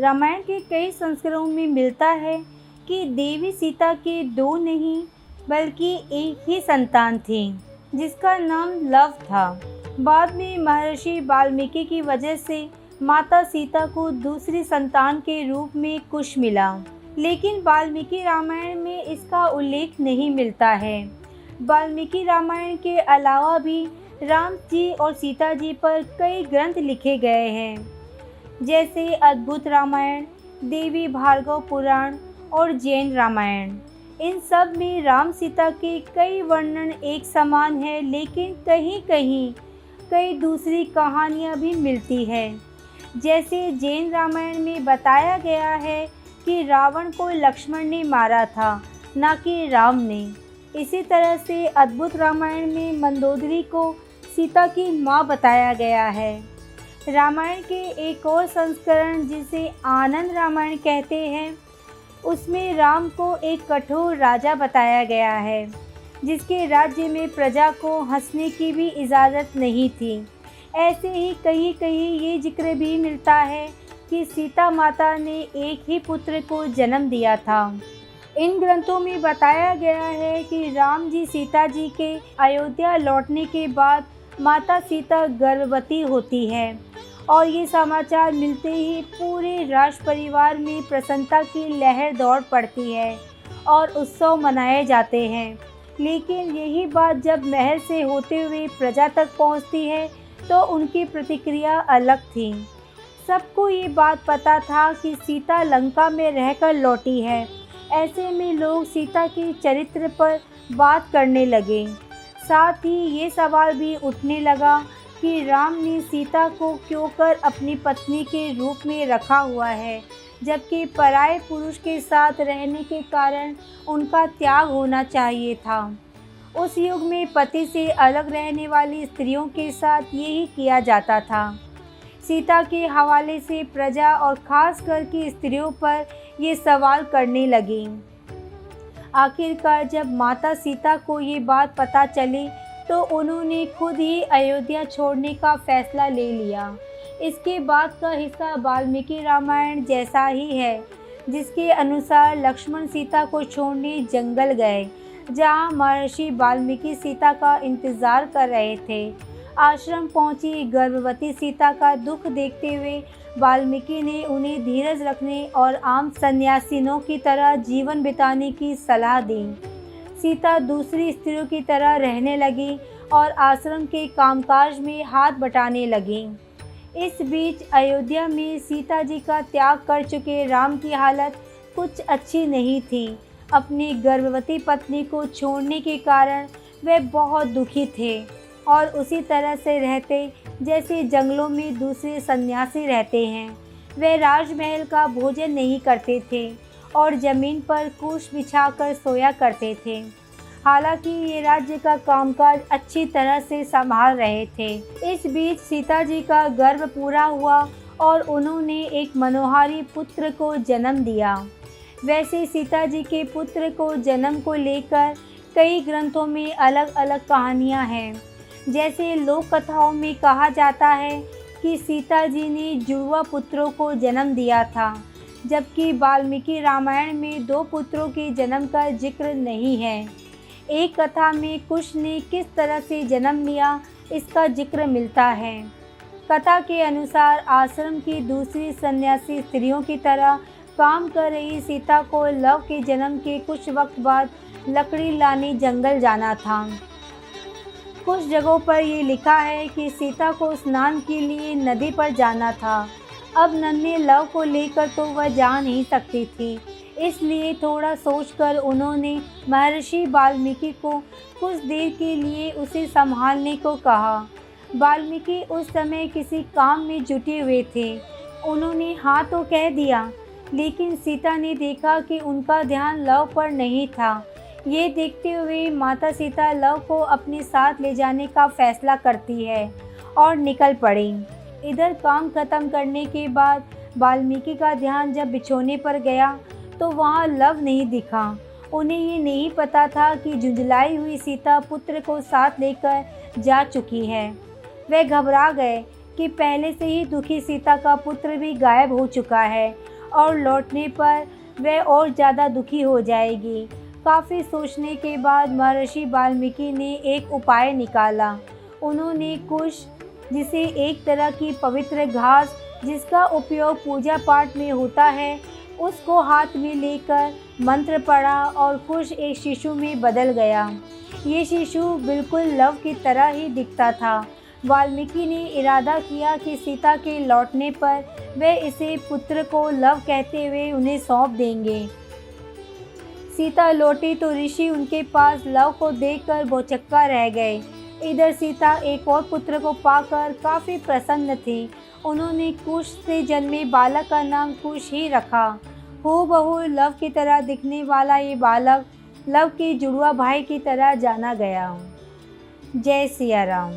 रामायण के कई संस्करणों में मिलता है कि देवी सीता के दो नहीं, बल्कि एक ही संतान थे, जिसका नाम लव था। बाद में महर्षि वाल्मीकि की वजह से माता सीता को दूसरी संतान के रूप में कुश मिला। लेकिन वाल्मीकि रामायण में इसका उल्लेख नहीं मिलता है। वाल्मीकि रामायण के अलावा भी राम जी और सीता जी पर कई ग्रंथ लिखे गए हैं। जैसे अद्भुत रामायण, देवी भार्गव पुराण और जैन रामायण। इन सब में राम सीता के कई वर्णन एक समान है, लेकिन कहीं कहीं कई दूसरी कहानियाँ भी मिलती है। जैसे जैन रामायण में बताया गया है कि रावण को लक्ष्मण ने मारा था, न कि राम ने। इसी तरह से अद्भुत रामायण में मंदोदरी को सीता की माँ बताया गया है। रामायण के एक और संस्करण जिसे आनंद रामायण कहते हैं, उसमें राम को एक कठोर राजा बताया गया है, जिसके राज्य में प्रजा को हंसने की भी इजाज़त नहीं थी। ऐसे ही कहीं कहीं ये ज़िक्र भी मिलता है कि सीता माता ने एक ही पुत्र को जन्म दिया था। इन ग्रंथों में बताया गया है कि राम जी सीता जी के अयोध्या लौटने के बाद माता सीता गर्भवती होती है। और ये समाचार मिलते ही पूरे राज परिवार में प्रसन्नता की लहर दौड़ पड़ती है और उत्सव मनाए जाते हैं। लेकिन यही बात जब महल से होते हुए प्रजा तक पहुँचती है तो उनकी प्रतिक्रिया अलग थी। सबको ये बात पता था कि सीता लंका में रहकर लौटी है। ऐसे में लोग सीता के चरित्र पर बात करने लगे। साथ ही ये सवाल भी उठने लगा कि राम ने सीता को क्यों कर अपनी पत्नी के रूप में रखा हुआ है, जबकि पराए पुरुष के साथ रहने के कारण उनका त्याग होना चाहिए था। उस युग में पति से अलग रहने वाली स्त्रियों के साथ यही किया जाता था। सीता के हवाले से प्रजा और ख़ास कर की स्त्रियों पर ये सवाल करने लगी। आखिरकार जब माता सीता को ये बात पता चली तो उन्होंने खुद ही अयोध्या छोड़ने का फैसला ले लिया। इसके बाद का हिस्सा वाल्मीकि रामायण जैसा ही है, जिसके अनुसार लक्ष्मण सीता को छोड़ने जंगल गए, जहाँ महर्षि वाल्मीकि सीता का इंतज़ार कर रहे थे। आश्रम पहुँची गर्भवती सीता का दुख देखते हुए वाल्मीकि ने उन्हें धीरज रखने और आम सन्यासिनों की तरह जीवन बिताने की सलाह दी। सीता दूसरी स्त्रियों की तरह रहने लगी और आश्रम के कामकाज में हाथ बटाने लगी। इस बीच अयोध्या में सीता जी का त्याग कर चुके राम की हालत कुछ अच्छी नहीं थी। अपनी गर्भवती पत्नी को छोड़ने के कारण वे बहुत दुखी थे और उसी तरह से रहते जैसे जंगलों में दूसरे सन्यासी रहते हैं। वे राजमहल का भोजन नहीं करते थे। और ज़मीन पर कुश बिछाकर सोया करते थे। हालाँकि ये राज्य का कामकाज अच्छी तरह से संभाल रहे थे। इस बीच सीता जी का गर्भ पूरा हुआ और उन्होंने एक मनोहारी पुत्र को जन्म दिया। वैसे सीता जी के पुत्र को जन्म को लेकर कई ग्रंथों में अलग अलग कहानियाँ हैं। जैसे लोक कथाओं में कहा जाता है कि सीता जी ने जुड़वा पुत्रों को जन्म दिया था। जबकि वाल्मीकि रामायण में दो पुत्रों के जन्म का ज़िक्र नहीं है। एक कथा में कुश ने किस तरह से जन्म लिया, इसका ज़िक्र मिलता है। कथा के अनुसार आश्रम की दूसरी सन्यासी स्त्रियों की तरह काम कर रही सीता को लव के जन्म के कुछ वक्त बाद लकड़ी लाने जंगल जाना था। कुछ जगहों पर ये लिखा है कि सीता को स्नान के लिए नदी पर जाना था। अब नन्हे लव को लेकर तो वह जा नहीं सकती थी। इसलिए थोड़ा सोचकर उन्होंने महर्षि वाल्मीकि को कुछ देर के लिए उसे संभालने को कहा। वाल्मीकि उस समय किसी काम में जुटे हुए थे। उन्होंने हाँ तो कह दिया, लेकिन सीता ने देखा कि उनका ध्यान लव पर नहीं था। ये देखते हुए माता सीता लव को अपने साथ ले जाने का फैसला करती है और निकल पड़ी। इधर काम खत्म करने के बाद वाल्मीकि का ध्यान जब बिछोने पर गया तो वहाँ लव नहीं दिखा। उन्हें ये नहीं पता था कि झुंझलाई हुई सीता पुत्र को साथ लेकर जा चुकी है। वे घबरा गए कि पहले से ही दुखी सीता का पुत्र भी गायब हो चुका है और लौटने पर वह और ज़्यादा दुखी हो जाएगी। काफ़ी सोचने के बाद महर्षि वाल्मीकि ने एक उपाय निकाला। उन्होंने कुश जिसे एक तरह की पवित्र घास जिसका उपयोग पूजा पाठ में होता है, उसको हाथ में लेकर मंत्र पढ़ा और कुश एक शिशु में बदल गया। ये शिशु बिल्कुल लव की तरह ही दिखता था। वाल्मीकि ने इरादा किया कि सीता के लौटने पर वे इसे पुत्र को लव कहते हुए उन्हें सौंप देंगे। सीता लौटी तो ऋषि उनके पास लव को देखकर भौचक्का रह गए। इधर सीता एक और पुत्र को पाकर काफ़ी प्रसन्न थी। उन्होंने कुश से जन्मे बालक का नाम कुश ही रखा। हो बहु लव की तरह दिखने वाला ये बालक लव के जुड़वा भाई की तरह जाना गया। जय सिया राम।